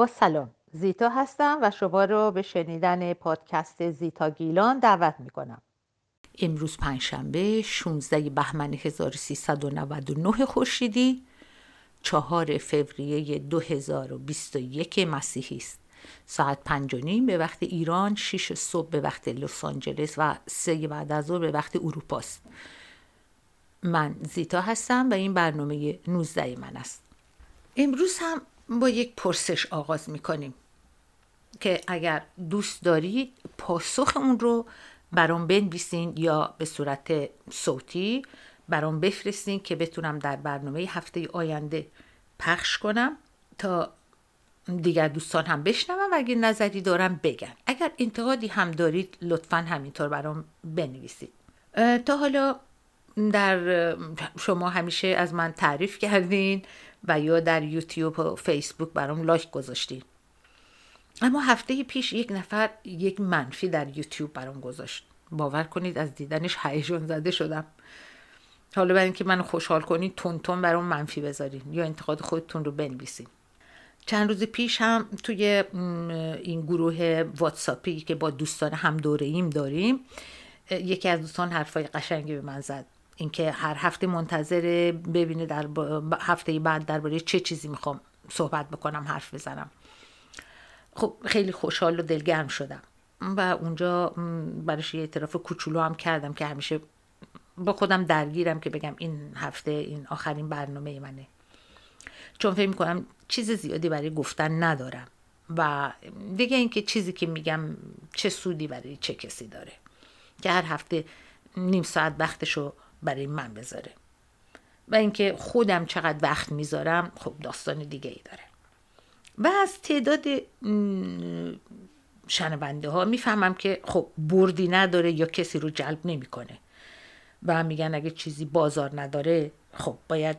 با سلام. زیتا هستم و شما رو به شنیدن پادکست زیتا گیلان دعوت می کنم امروز پنجشنبه 16 بهمن 1399 خورشیدی چهار فوریه 2021 مسیحی است. ساعت پنج و نیم به وقت ایران شیش صبح به وقت لس آنجلس و سه بعد از ظهر به وقت اروپا است. من زیتا هستم و این برنامه 19 من است. امروز هم با یک پرسش آغاز می‌کنیم که اگر دوست دارید پاسخ اون رو برام بنویسین یا به صورت صوتی برام بفرستین که بتونم در برنامه هفته آینده پخش کنم تا دیگر دوستان هم بشنوم و اگر نظری دارم بگن. اگر انتقادی هم دارید لطفا همینطور برام بنویسید. تا حالا در شما همیشه از من تعریف کردین و یا در یوتیوب و فیسبوک برام لایک گذاشتین. اما هفته پیش یک نفر یک منفی در یوتیوب برام گذاشت. باور کنید از دیدنش هیجان زده شدم. حالا برای اینکه منو خوشحال کنید تون برام منفی بذارین یا انتقاد خودتون رو بنویسین. چند روز پیش هم توی این گروه واتساپی که با دوستان هم دوره ایم داریم یکی از دوستان حرفای قشنگی به من زد. اینکه هر هفته منتظر ببینه در هفته بعد درباره چه چیزی می‌خوام صحبت بکنم حرف بزنم. خب خیلی خوشحال و دلگرم شدم. و اونجا برایش یه اعتراف کوچولو هم کردم که همیشه با خودم درگیرم که بگم این هفته این آخرین برنامه منه. چون فکر می‌کنم چیز زیادی برای گفتن ندارم. و دیگه اینکه چیزی که میگم چه سودی برای چه کسی داره. که هر هفته نیم ساعت وقتشو برای من بذاره. و اینکه خودم چقدر وقت می‌ذارم خب داستان دیگه ای داره. و از تعداد شنونده ها می‌فهمم که خب بردی نداره یا کسی رو جلب نمی‌کنه. و میگن اگه چیزی بازار نداره خب باید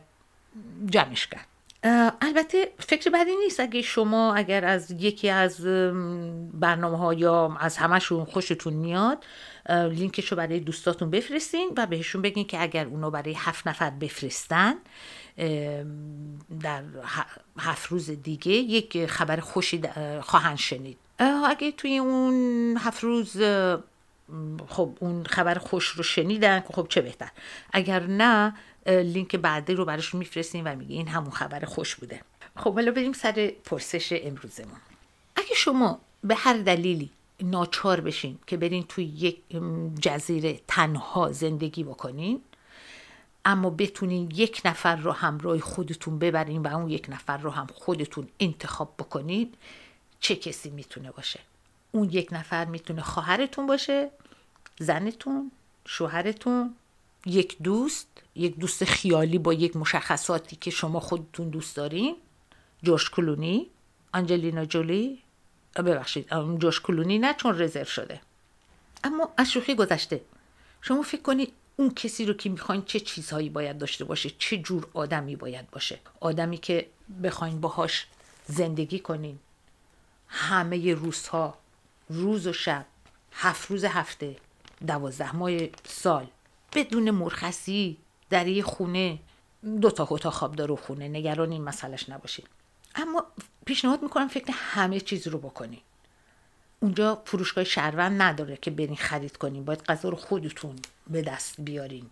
جمعش کرد. البته فکر بدی نیست اگه شما اگر از یکی از برنامه ها یا از همشون خوشتون میاد لینکش رو برای دوستاتون بفرستین و بهشون بگین که اگر اونو برای هفت نفر بفرستن در هفت روز دیگه یک خبر خوشی خواهند شنید. اگه توی اون هفت روز خب اون خبر خوش رو شنیدن خب چه بهتر. اگر نه لینک بعدی رو براشون میفرستیم و میگه این همون خبر خوش بوده. خب حالا بریم سر پرسش امروزمون. اگه شما به هر دلیلی ناچار بشین که برین توی یک جزیره تنها زندگی بکنین اما بتونین یک نفر رو همراه خودتون ببرین و اون یک نفر رو هم خودتون انتخاب بکنید چه کسی می‌تونه باشه؟ اون یک نفر می‌تونه خواهرتون باشه زنتون شوهرتون یک دوست یک دوست خیالی با یک مشخصاتی که شما خودتون دوست دارین. جورج کلونی آنجلینا جولی. ببخشید جورج کلونی نه چون رزرو شده. اما از شوخی گذشته. شما فکر کنید اون کسی رو که می‌خواین چه چیزهایی باید داشته باشه چه جور آدمی باید باشه. آدمی که بخواین باهاش زندگی کنین. همه روزها روز و شب هفت روز هفته دوازده ماه سال. بدون مرخصی در یه خونه دو تا اتاق خواب داره خونه نگران این مسئلهش نباشید اما پیشنهاد می‌کنم فکر همه چیز رو بکنین اونجا فروشگاه شهروند نداره که برین خرید کنین. باید غذا رو خودتون به دست بیارین.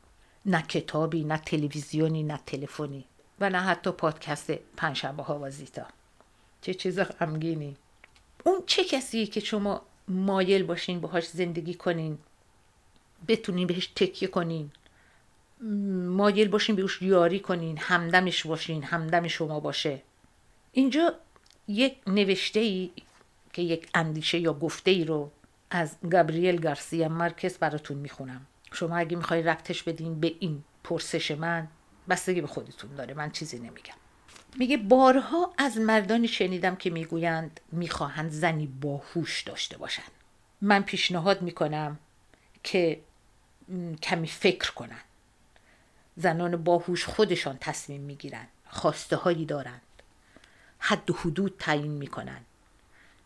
نه کتابی نه تلویزیونی نه تلفنی. و نه حتی پادکست پنجشنبه ها و زیتا. چه چیز غمگینی. اون چه کسی که شما مایل باشین باهاش زندگی کنین؟ بتونین بهش تکیه کنین. مایل باشین بهش یاری کنین همدمش باشین همدم شما باشه. اینجا یک نوشته ای که یک اندیشه یا گفته ای رو از گابریل گارسیا مارکس براتون می‌خونم. شما اگه می‌خوای ربطش بدین به این پرسش من بستگی به خودتون داره من چیزی نمیگم. میگه بارها از مردانی شنیدم که می‌گویند می‌خواهند زنی باهوش داشته باشند. من پیشنهاد می‌کنم که کمی فکر کنن. زنان باهوش خودشان تصمیم می‌گیرن. خواسته هایی دارند. حد و حدود تعیین می‌کنن.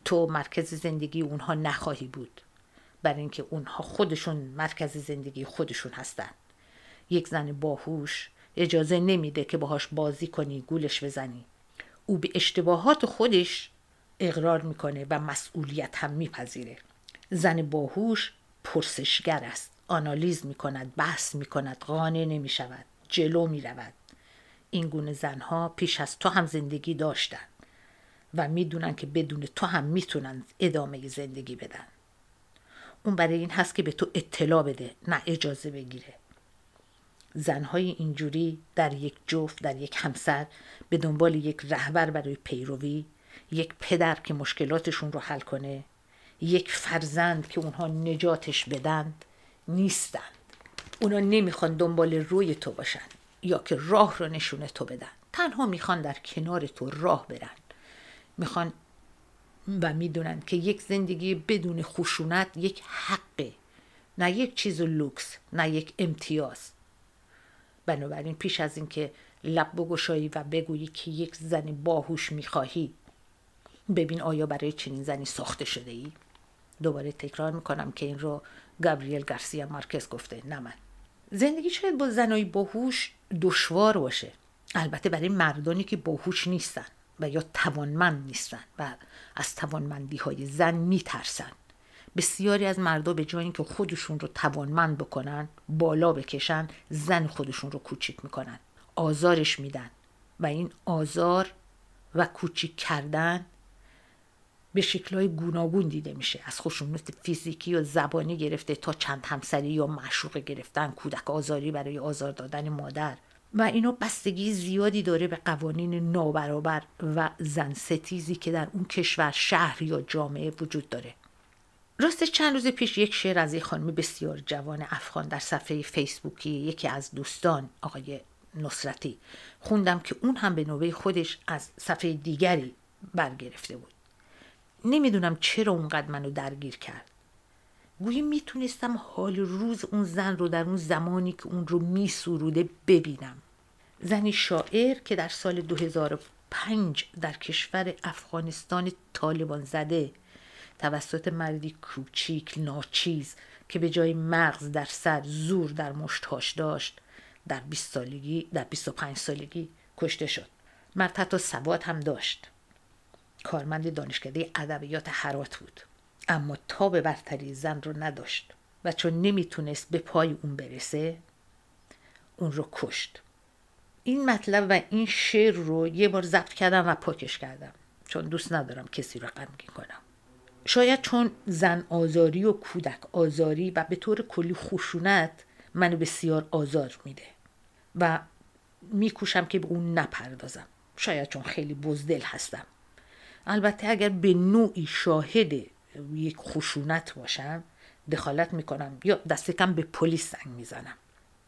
تو مرکز زندگی اونها نخواهی بود. برای اینکه اونها خودشون مرکز زندگی خودشون هستن. یک زن باهوش اجازه نمیده که باهاش بازی کنی گولش بزنی. او به اشتباهات خودش اقرار می‌کنه و مسئولیت هم میپذیره. زن باهوش پرسشگر است. آنالیز می‌کند بحث می‌کند قانع نمی‌شود جلو می‌رود. این گونه زنها پیش از تو هم زندگی داشتند و می‌دونن که بدون تو هم می‌تونن ادامه زندگی بدن. اون برای این هست که به تو اطلاع بده نه اجازه بگیره. زنهای اینجوری در یک جفت در یک همسر به دنبال یک رهبر برای پیروی یک پدر که مشکلاتشون رو حل کنه یک فرزند که اونها نجاتش بدند نیستند. اونا نمی‌خوان دنبال روی تو باشن یا که راه رو نشونه تو بدن. تنها می‌خوان در کنار تو راه برن. می‌خوان و می‌دونن که یک زندگی بدون خشونت یک حقه. نه یک چیز لوکس نه یک امتیاز. بنابراین پیش از اینکه لب بگشایی و بگویی که یک زن باهوش می‌خواهی ببین آیا برای چنین زنی ساخته شده ای؟ دوباره تکرار می‌کنم که این رو گابریل گارسیا مارکز گفته نه من. زندگی شاید با زنای باهوش دشوار باشه. البته برای مردانی که باهوش نیستن و یا توانمند نیستن و از توانمندی های زن میترسن. بسیاری از مردا به جای اینکه خودشون رو توانمند بکنن بالا بکشن زن خودشون رو کوچیک می‌کنن. آزارش میدن و این آزار و کوچیک کردن به شکلهای گوناگون دیده میشه. از خشونت فیزیکی و زبانی گرفته تا چند همسری یا معشوقه گرفتن کودک آزاری برای آزار دادن مادر. و اینا بستگی زیادی داره به قوانین نابرابر و زن ستیزی که در اون کشور شهر یا جامعه وجود داره. راست چند روز پیش یک شعر از یک خانم بسیار جوان افغان در صفحه فیسبوکی یکی از دوستان آقای نصرتی خوندم که اون هم به نوبه خودش از صفحه دیگری برگرفته بود. نمی‌دونم چرا اونقدر منو درگیر کرد. گویی می‌تونستم حال روز اون زن رو در اون زمانی که اون رو میسروده ببینم. زنی شاعر که در سال 2005 در کشور افغانستان طالبان زده توسط مردی کوچیک ناچیز که به جای مغز در سر زور در مشتهاش داشت در 20 سالگی در 25 سالگی کشته شد. مرد حتی سواد هم داشت. کارمند دانشکده ادبیات حرات بود. اما تا به برتری زن رو نداشت و چون نمی‌تونست به پای اون برسه اون رو کشت. این مطلب و این شعر رو یه بار ضبط کردم و پاکش کردم. چون دوست ندارم کسی رو غمگین کنم شاید چون زن آزاری و کودک آزاری و به طور کلی خشونت منو بسیار آزار میده و میکوشم که به اون نپردازم. شاید چون خیلی بزدل هستم. البته اگر به نوعی شاهد یک خشونت باشم دخالت می‌کنم یا دست کم به پلیس زنگ می‌زنم.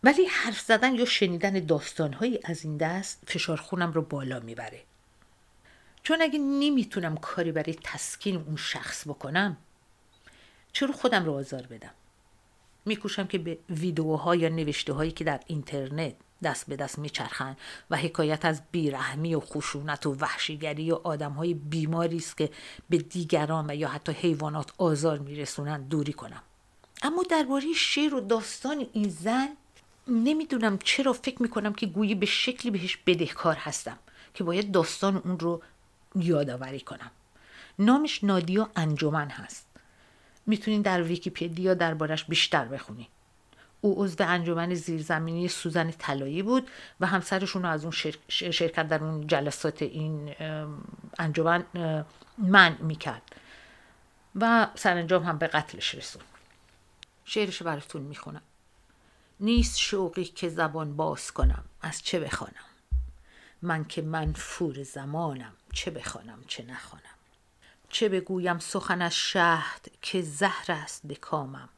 ولی حرف زدن یا شنیدن داستانهایی از این دست فشار خونم رو بالا می‌بره. چون اگه نمی‌تونم کاری برای تسکین اون شخص بکنم چرا خودم رو آزار بدم؟ میکوشم که به ویدیوها یا نوشته هایی که در اینترنت دست به دست میچرخند و حکایت از بیرحمی و خشونت و وحشیگری و آدم های بیماری است که به دیگران و یا حتی حیوانات آزار میرسونند دوری کنم. اما درباره شعر و داستان این زن نمی‌دونم چرا فکر می‌کنم که گویی به شکلی بهش بدهکار هستم که باید داستان اون رو یادآوری کنم. نامش نادیا انجمن هست. می‌تونین در ویکیپدیا دربارش بیشتر بخونین. او عضو انجمن زیرزمینی سوزن طلایی بود و همسرشون از اون شرکت در اون جلسات این انجمن من می‌کرد و سرانجام هم به قتلش رسون شعرش براتون می‌خونم. نیست شوقی که زبان باز کنم از چه بخوانم؟ من که منفور زمانم چه بخوانم چه نخوانم؟ چه بگویم سخن از شهد که زهر است به کامم؟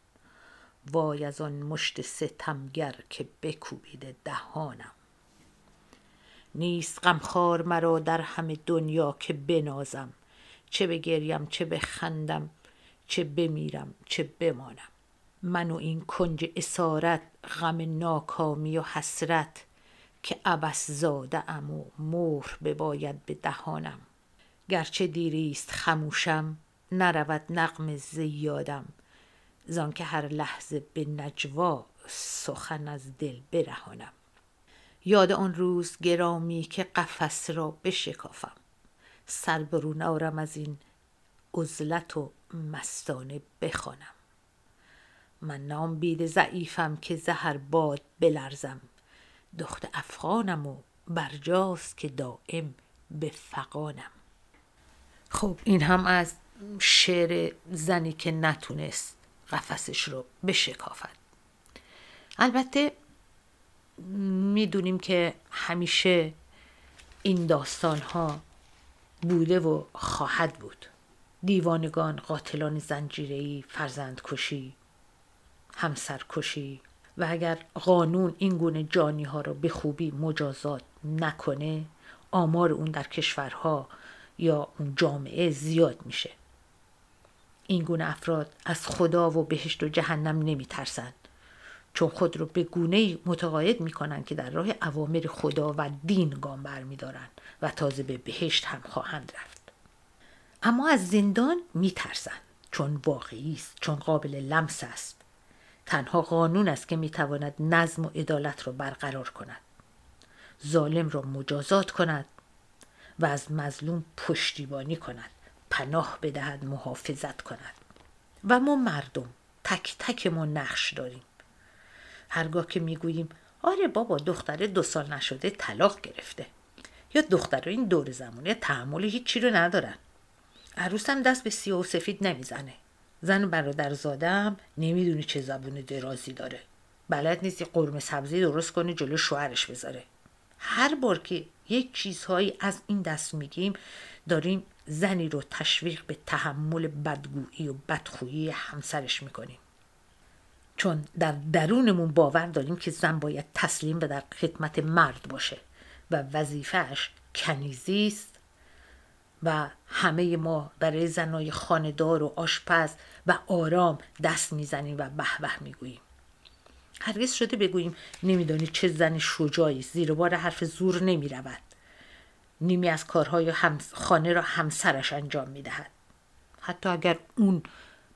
وای از آن مشت ستمگر که بکوبیده دهانم. نیست غمخوار مرا در همه دنیا که بنازم چه بگریم چه بخندم چه بمیرم چه بمانم. من و این کنج اسارت غم ناکامی و حسرت که عبس زاده ام و مهر بباید به دهانم. گرچه دیریست خموشم نرود نغم زیادم. زان که هر لحظه به نجوا سخن از دل برهانم. یاد آن روز گرامی که قفس را بشکافم. سر برون آرم از این عزلت و مستانه بخوانم. من نام بید ضعیفم که زهر باد بلرزم. دخت افغانم و برجاست که دائم به فقانم خب این هم از شعر زنی که نتونست قفسش رو بشکافد البته می‌دونیم که همیشه این داستان ها بوده و خواهد بود. دیوانگان قاتلان زنجیری فرزندکشی همسرکشی و اگر قانون این گونه جانی ها را به خوبی مجازات نکنه آمار اون در کشورها یا اون جامعه زیاد میشه. این گونه افراد از خدا و بهشت و جهنم نمی ترسند چون خود رو به گونه متقاعد می کنند که در راه اوامر خدا و دین گام برمیدارند و تازه به بهشت هم خواهند رفت. اما از زندان می ترسند چون واقعی است چون قابل لمس است. تنها قانون است که می تواند نظم و عدالت را برقرار کند. ظالم را مجازات کند و از مظلوم پشتیبانی کند. پناه بدهد محافظت کند. و ما مردم تک تک ما نقش داریم. هرگاه که می‌گوییم آره بابا دختره دو سال نشده طلاق گرفته. یا دختر این دور زمانی تحمل هیچی رو ندارن. عروسم دست به سیاه و سفید نمی‌زنه. زن برادر زادم نمی‌دونی چه زبون درازی داره. بلد نیست یه قرمه سبزی درست کنه جلو شوهرش بذاره. هر بار که یک چیزهایی از این دست میگیم داریم زنی رو تشویق به تحمل بدگویی و بدخویی همسرش می‌کنیم. چون در درونمون باور داریم که زن باید تسلیم و در خدمت مرد باشه و وظیفهش کنیزی است و همه ما برای زنای خاندار و آشپز و آرام دست می‌زنیم و به به می‌گوییم. هرگز شده بگوییم نمیدانی چه زن شجاعی زیر بار حرف زور نمی‌رود. نیمی از کارهای خانه را همسرش انجام می‌دهد. حتی اگر اون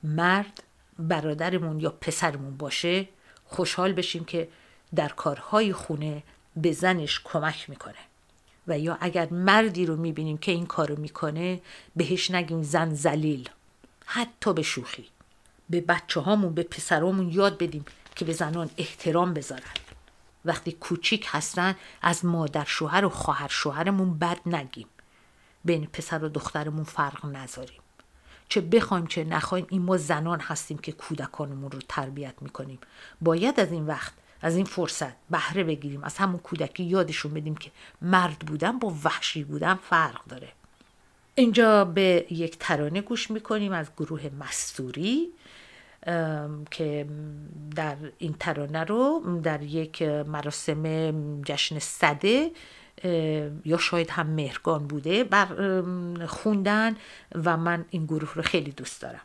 مرد برادرمون یا پسرمون باشه خوشحال بشیم که در کارهای خونه به زنش کمک می‌کنه. و یا اگر مردی رو می‌بینیم که این کارو می‌کنه بهش نگیم زن زلیل حتی به شوخی. به بچه هامون به پسرامون یاد بدیم که به زنان احترام بذارن. وقتی کوچیک هستن از مادر شوهر و خواهر شوهرمون بد نگیم. بین پسر و دخترمون فرق نذاریم. چه بخوایم چه نخوایم این ما زنان هستیم که کودکانمون رو تربیت می‌کنیم. باید از این وقت از این فرصت بهره بگیریم. از همون کودکی یادشون بدیم که مرد بودن با وحشی بودن فرق داره. اینجا به یک ترانه گوش می‌کنیم از گروه مستوری. که در این ترانه رو در یک مراسم جشن صده یا شاید هم مهرگان بوده بر خوندن و من این گروه رو خیلی دوست دارم.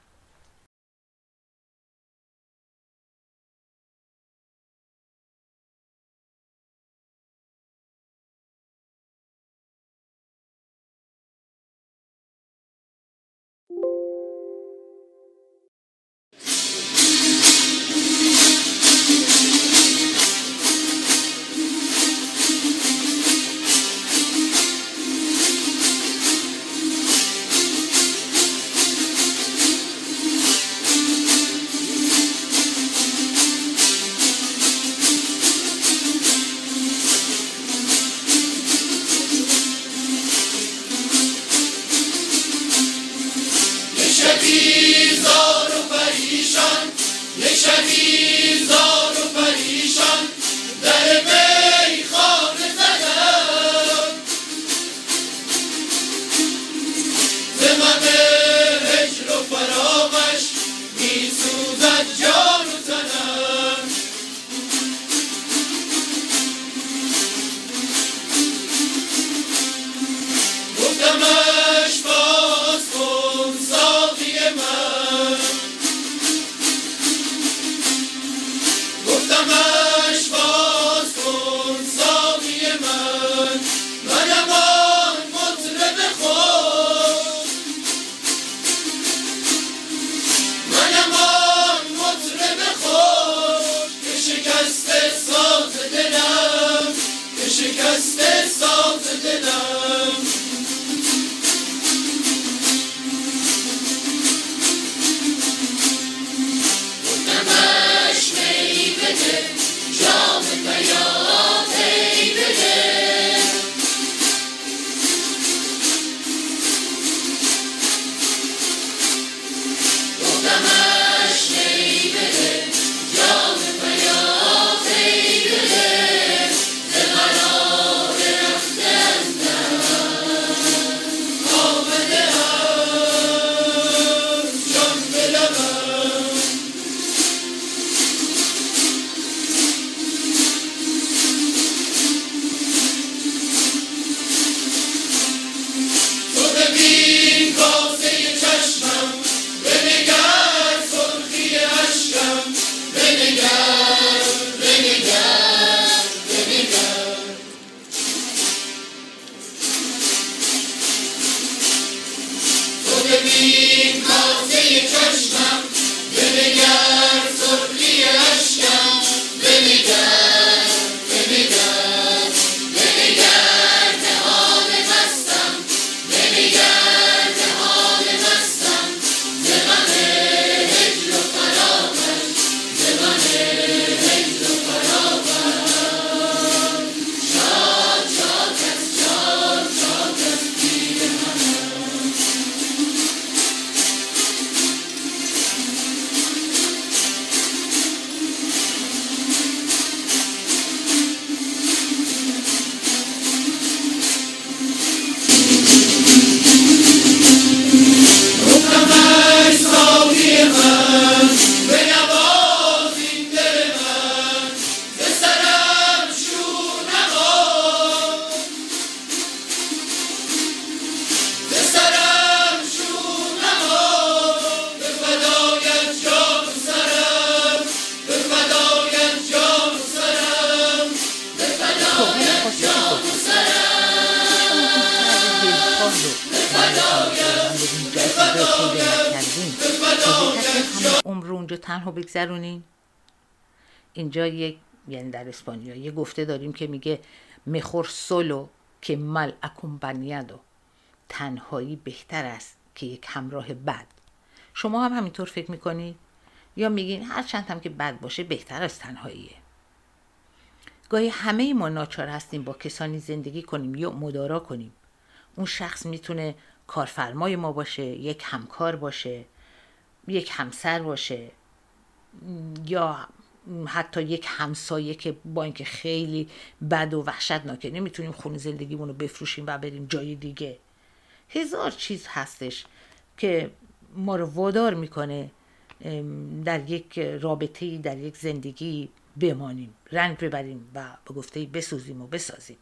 تنها بگذرونین. اینجا یک یعنی در اسپانیا یه گفته داریم که میگه مخور سولو که مل اکومپانیادو تنهایی بهتر است که یک همراه بد. شما هم همینطور فکر می‌کنید یا میگین هر چند هم که بد باشه بهتر از تنهاییه. گاهی همه ما ناچار هستیم با کسانی زندگی کنیم یا مدارا کنیم. اون شخص می‌تونه کارفرمای ما باشه یک همکار باشه یک همسر باشه. یا حتی یک همسایه که با اینکه خیلی بد و وحشتناکه نمی‌تونیم خونه زندگیمون رو بفروشیم و بریم جای دیگه هزار چیز هستش که ما رو وادار می‌کنه در یک رابطه در یک زندگی بمانیم رنگ ببریم و به گفته بسوزیم و بسازیم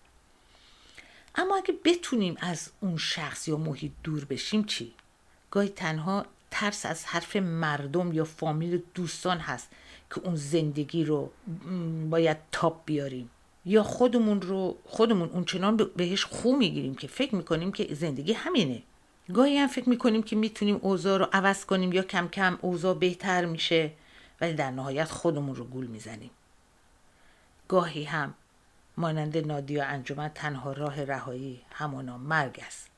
اما اگه بتونیم از اون شخص یا محیط دور بشیم چی؟ گاهی تنها ترس از حرف مردم یا فامیل دوستان هست که اون زندگی رو باید تاپ بیاریم. یا خودمون رو خودمون اون چنان بهش خو می‌گیریم که فکر می‌کنیم که زندگی همینه. گاهی هم فکر می‌کنیم که می‌تونیم اوضاع رو عوض کنیم یا کم کم اوضاع بهتر میشه ولی در نهایت خودمون رو گول می‌زنیم. گاهی هم مانند نادیا انجمن تنها راه رهایی همانا مرگ است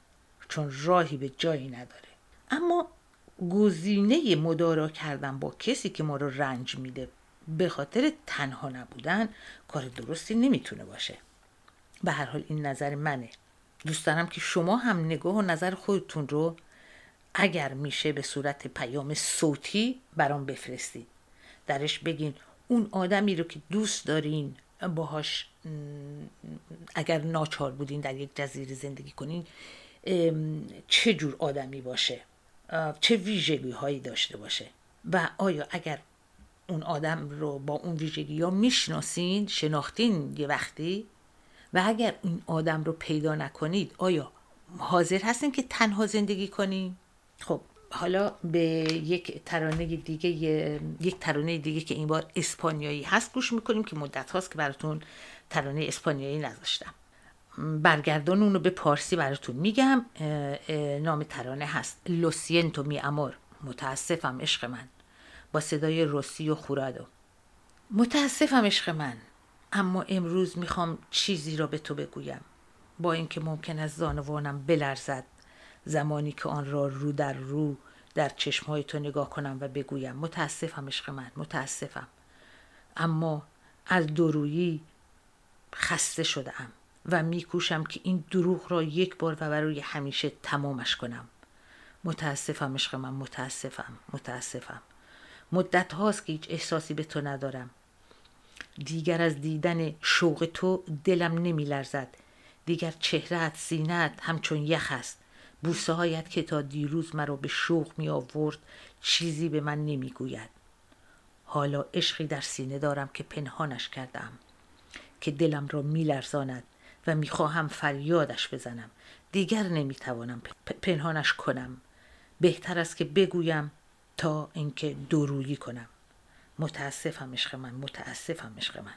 چون راهی به جایی نداره. اما گزینه مدارا کردن با کسی که ما رو رنج میده. به خاطر تنها نبودن کار درستی نمی‌تونه باشه. به هر حال این نظر منه. دوست دارم که شما هم نگاه و نظر خودتون رو اگر میشه به صورت پیام صوتی برام بفرستید درش بگین اون آدمی رو که دوست دارین باهاش اگر ناچار بودین در یک جزیره زندگی کنین چه جور آدمی باشه؟ چه ویژگی هایی داشته باشه و آیا اگر اون آدم رو با اون ویژگی ها می‌شناسین شناختین یه وقتی؟ و اگر این آدم رو پیدا نکنید آیا حاضر هستین که تنها زندگی کنین؟ خب حالا به یک ترانه دیگه یک ترانه دیگه که این بار اسپانیایی هست گوش می‌کنیم که مدت هاست که براتون ترانه اسپانیایی نذاشتم. برگردان اون رو به پارسی براتون میگم. نام ترانه هست. لوسینتو می امور متاسفم عشق من. با صدای روسی و خورادو. متاسفم عشق من. اما امروز می‌خوام چیزی را به تو بگویم. با اینکه ممکن است زانوانم بلرزد زمانی که آن را رو در رو در چشمهای تو نگاه کنم و بگویم. متاسفم عشق من. متاسفم. اما از درویی خسته شدم و میکوشم که این دروغ را یک بار و برای همیشه تمامش کنم. متاسفم عشق من متاسفم متاسفم. مدت هاست که هیچ احساسی به تو ندارم. دیگر از دیدن شوق تو دلم نمی لرزد. دیگر چهرت سینت همچون یخ است. بوسه هایت که تا دیروز مرا به شوق می آورد چیزی به من نمی گوید. حالا عشقی در سینه دارم که پنهانش کردم که دلم را می لرزاند. و می‌خواهم فریادش بزنم. دیگر نمی‌توانم پنهانش کنم. بهتر است که بگویم تا اینکه درویی کنم. متاسفم عشق من متاسفم عشق من.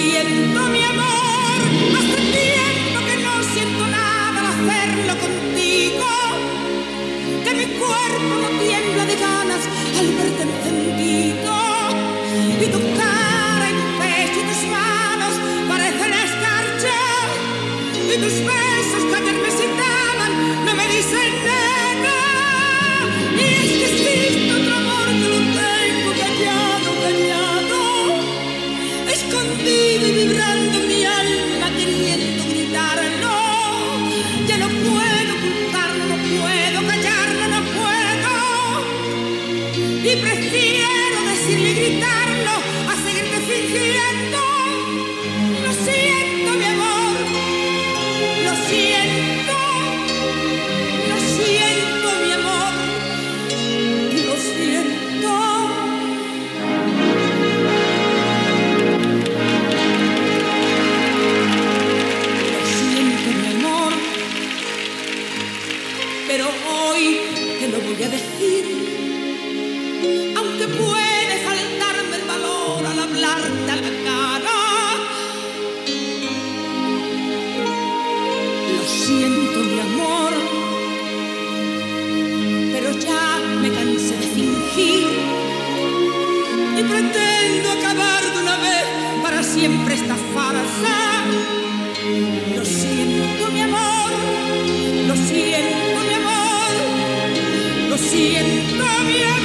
siento mi amor, hace tiempo que no siento nada al hacerlo contigo, que mi cuerpo no tiembla de ganas al verte encendido. prefiero decirle y gritarlo a seguirte fingiendo. siempre esta farsa. Lo siento, mi amor, lo siento, mi amor, lo siento, mi amor.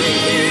you.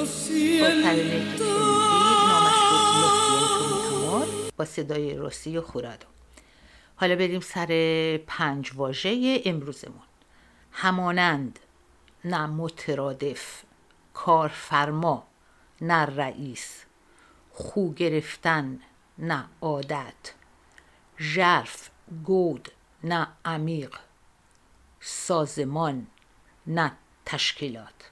دختر که نامش با صدای روسی و خورادو حالا بریم سر پنج واژه امروزمون. همانند نه مترادف کارفرما نه رئیس خو گرفتن نه عادت ژرف گود نه عمیق سازمان نه تشکیلات.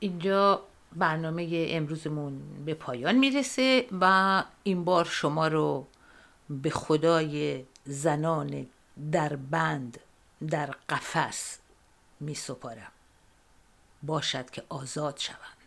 اینجا برنامه امروزمون به پایان می‌رسه و این بار شما رو به خدای زنان در بند در قفس می سپارم باشد که آزاد شوند.